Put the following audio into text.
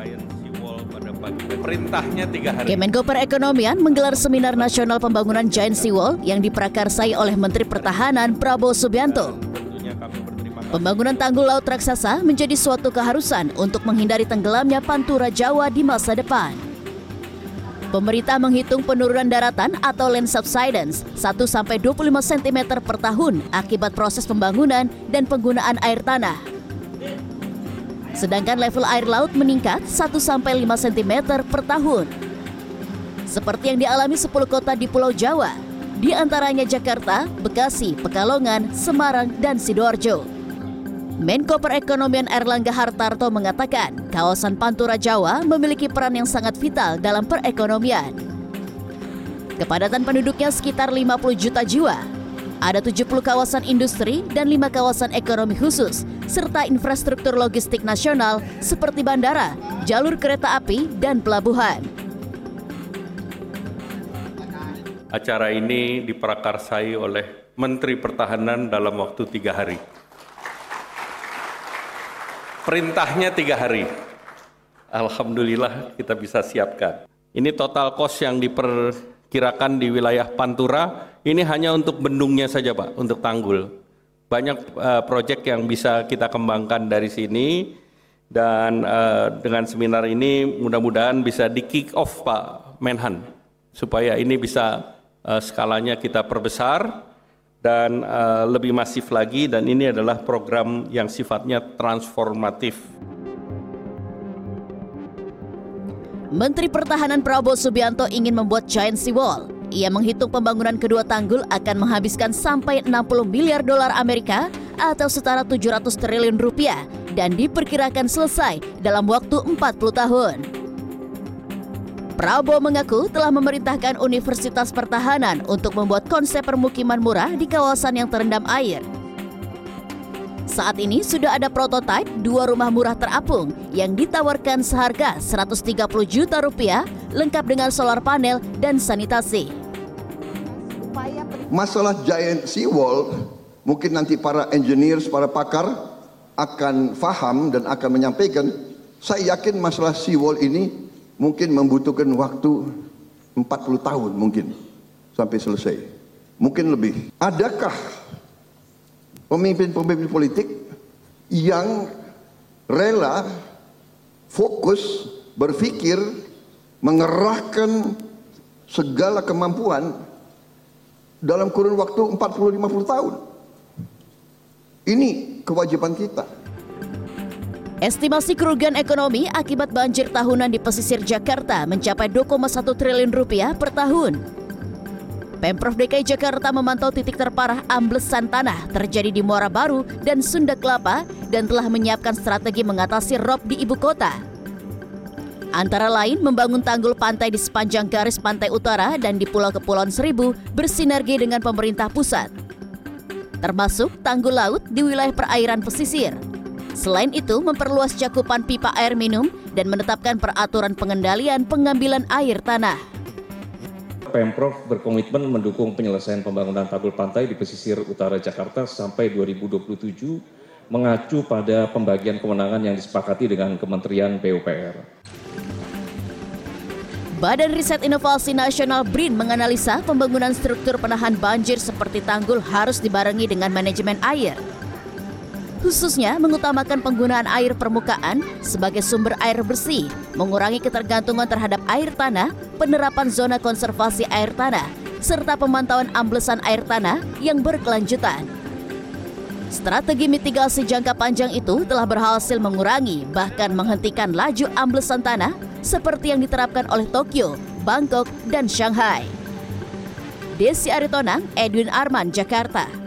Giant Seawall pada pagi. Perintahnya tiga hari. Kemenko Perekonomian menggelar seminar nasional pembangunan Giant Seawall yang diprakarsai oleh Menteri Pertahanan Prabowo Subianto. Pembangunan tanggul laut raksasa menjadi suatu keharusan untuk menghindari tenggelamnya Pantura Jawa di masa depan. Pemerintah menghitung penurunan daratan atau land subsidence 1-25 cm per tahun akibat proses pembangunan dan penggunaan air tanah. Sedangkan level air laut meningkat 1-5 cm per tahun. Seperti yang dialami 10 kota di Pulau Jawa, di antaranya Jakarta, Bekasi, Pekalongan, Semarang, dan Sidoarjo. Menko Perekonomian Erlangga Hartarto mengatakan, kawasan Pantura Jawa memiliki peran yang sangat vital dalam perekonomian. Kepadatan penduduknya sekitar 50 juta jiwa. Ada 70 kawasan industri dan 5 kawasan ekonomi khusus, serta infrastruktur logistik nasional seperti bandara, jalur kereta api, dan pelabuhan. Acara ini diprakarsai oleh Menteri Pertahanan dalam waktu tiga hari. Perintahnya tiga hari. Alhamdulillah kita bisa siapkan. Ini total cost yang diperkirakan di wilayah Pantura, ini hanya untuk bendungnya saja Pak, untuk tanggul. Banyak uh, proyek yang bisa kita kembangkan dari sini dan uh, dengan seminar ini mudah-mudahan bisa di kick off Pak Menhan supaya ini bisa uh, skalanya kita perbesar dan uh, lebih masif lagi dan ini adalah program yang sifatnya transformatif. Menteri Pertahanan Prabowo Subianto ingin membuat giant seawall. Ia menghitung pembangunan kedua tanggul akan menghabiskan sampai 60 miliar dolar Amerika atau setara 700 triliun rupiah dan diperkirakan selesai dalam waktu 40 tahun. Prabowo mengaku telah memerintahkan Universitas Pertahanan untuk membuat konsep permukiman murah di kawasan yang terendam air. Saat ini sudah ada prototipe dua rumah murah terapung yang ditawarkan seharga 130 juta rupiah lengkap dengan solar panel dan sanitasi. Masalah giant seawall, mungkin nanti para engineers, para pakar akan faham dan akan menyampaikan. Saya yakin masalah seawall ini mungkin membutuhkan waktu 40 tahun mungkin sampai selesai. Mungkin lebih. Adakah pemimpin-pemimpin politik yang rela fokus berpikir mengerahkan segala kemampuan dalam kurun waktu 40-50 tahun. Ini kewajiban kita. Estimasi kerugian ekonomi akibat banjir tahunan di pesisir Jakarta mencapai 2,1 triliun rupiah per tahun. Pemprov DKI Jakarta memantau titik terparah amblesan tanah terjadi di Muara Baru dan Sunda Kelapa dan telah menyiapkan strategi mengatasi rob di ibu kota. Antara lain membangun tanggul pantai di sepanjang garis pantai utara dan di Pulau Kepulauan Seribu bersinergi dengan pemerintah pusat. Termasuk tanggul laut di wilayah perairan pesisir. Selain itu, memperluas cakupan pipa air minum dan menetapkan peraturan pengendalian pengambilan air tanah. Pemprov berkomitmen mendukung penyelesaian pembangunan tanggul pantai di pesisir utara Jakarta sampai 2027 mengacu pada pembagian kewenangan yang disepakati dengan Kementerian PUPR. Badan Riset Inovasi Nasional BRIN menganalisa pembangunan struktur penahan banjir seperti tanggul harus dibarengi dengan manajemen air. Khususnya mengutamakan penggunaan air permukaan sebagai sumber air bersih, mengurangi ketergantungan terhadap air tanah, penerapan zona konservasi air tanah, serta pemantauan amblesan air tanah yang berkelanjutan. Strategi mitigasi jangka panjang itu telah berhasil mengurangi bahkan menghentikan laju amblesan tanah seperti yang diterapkan oleh Tokyo, Bangkok, dan Shanghai. Desi Aritonang, Edwin Arman, Jakarta.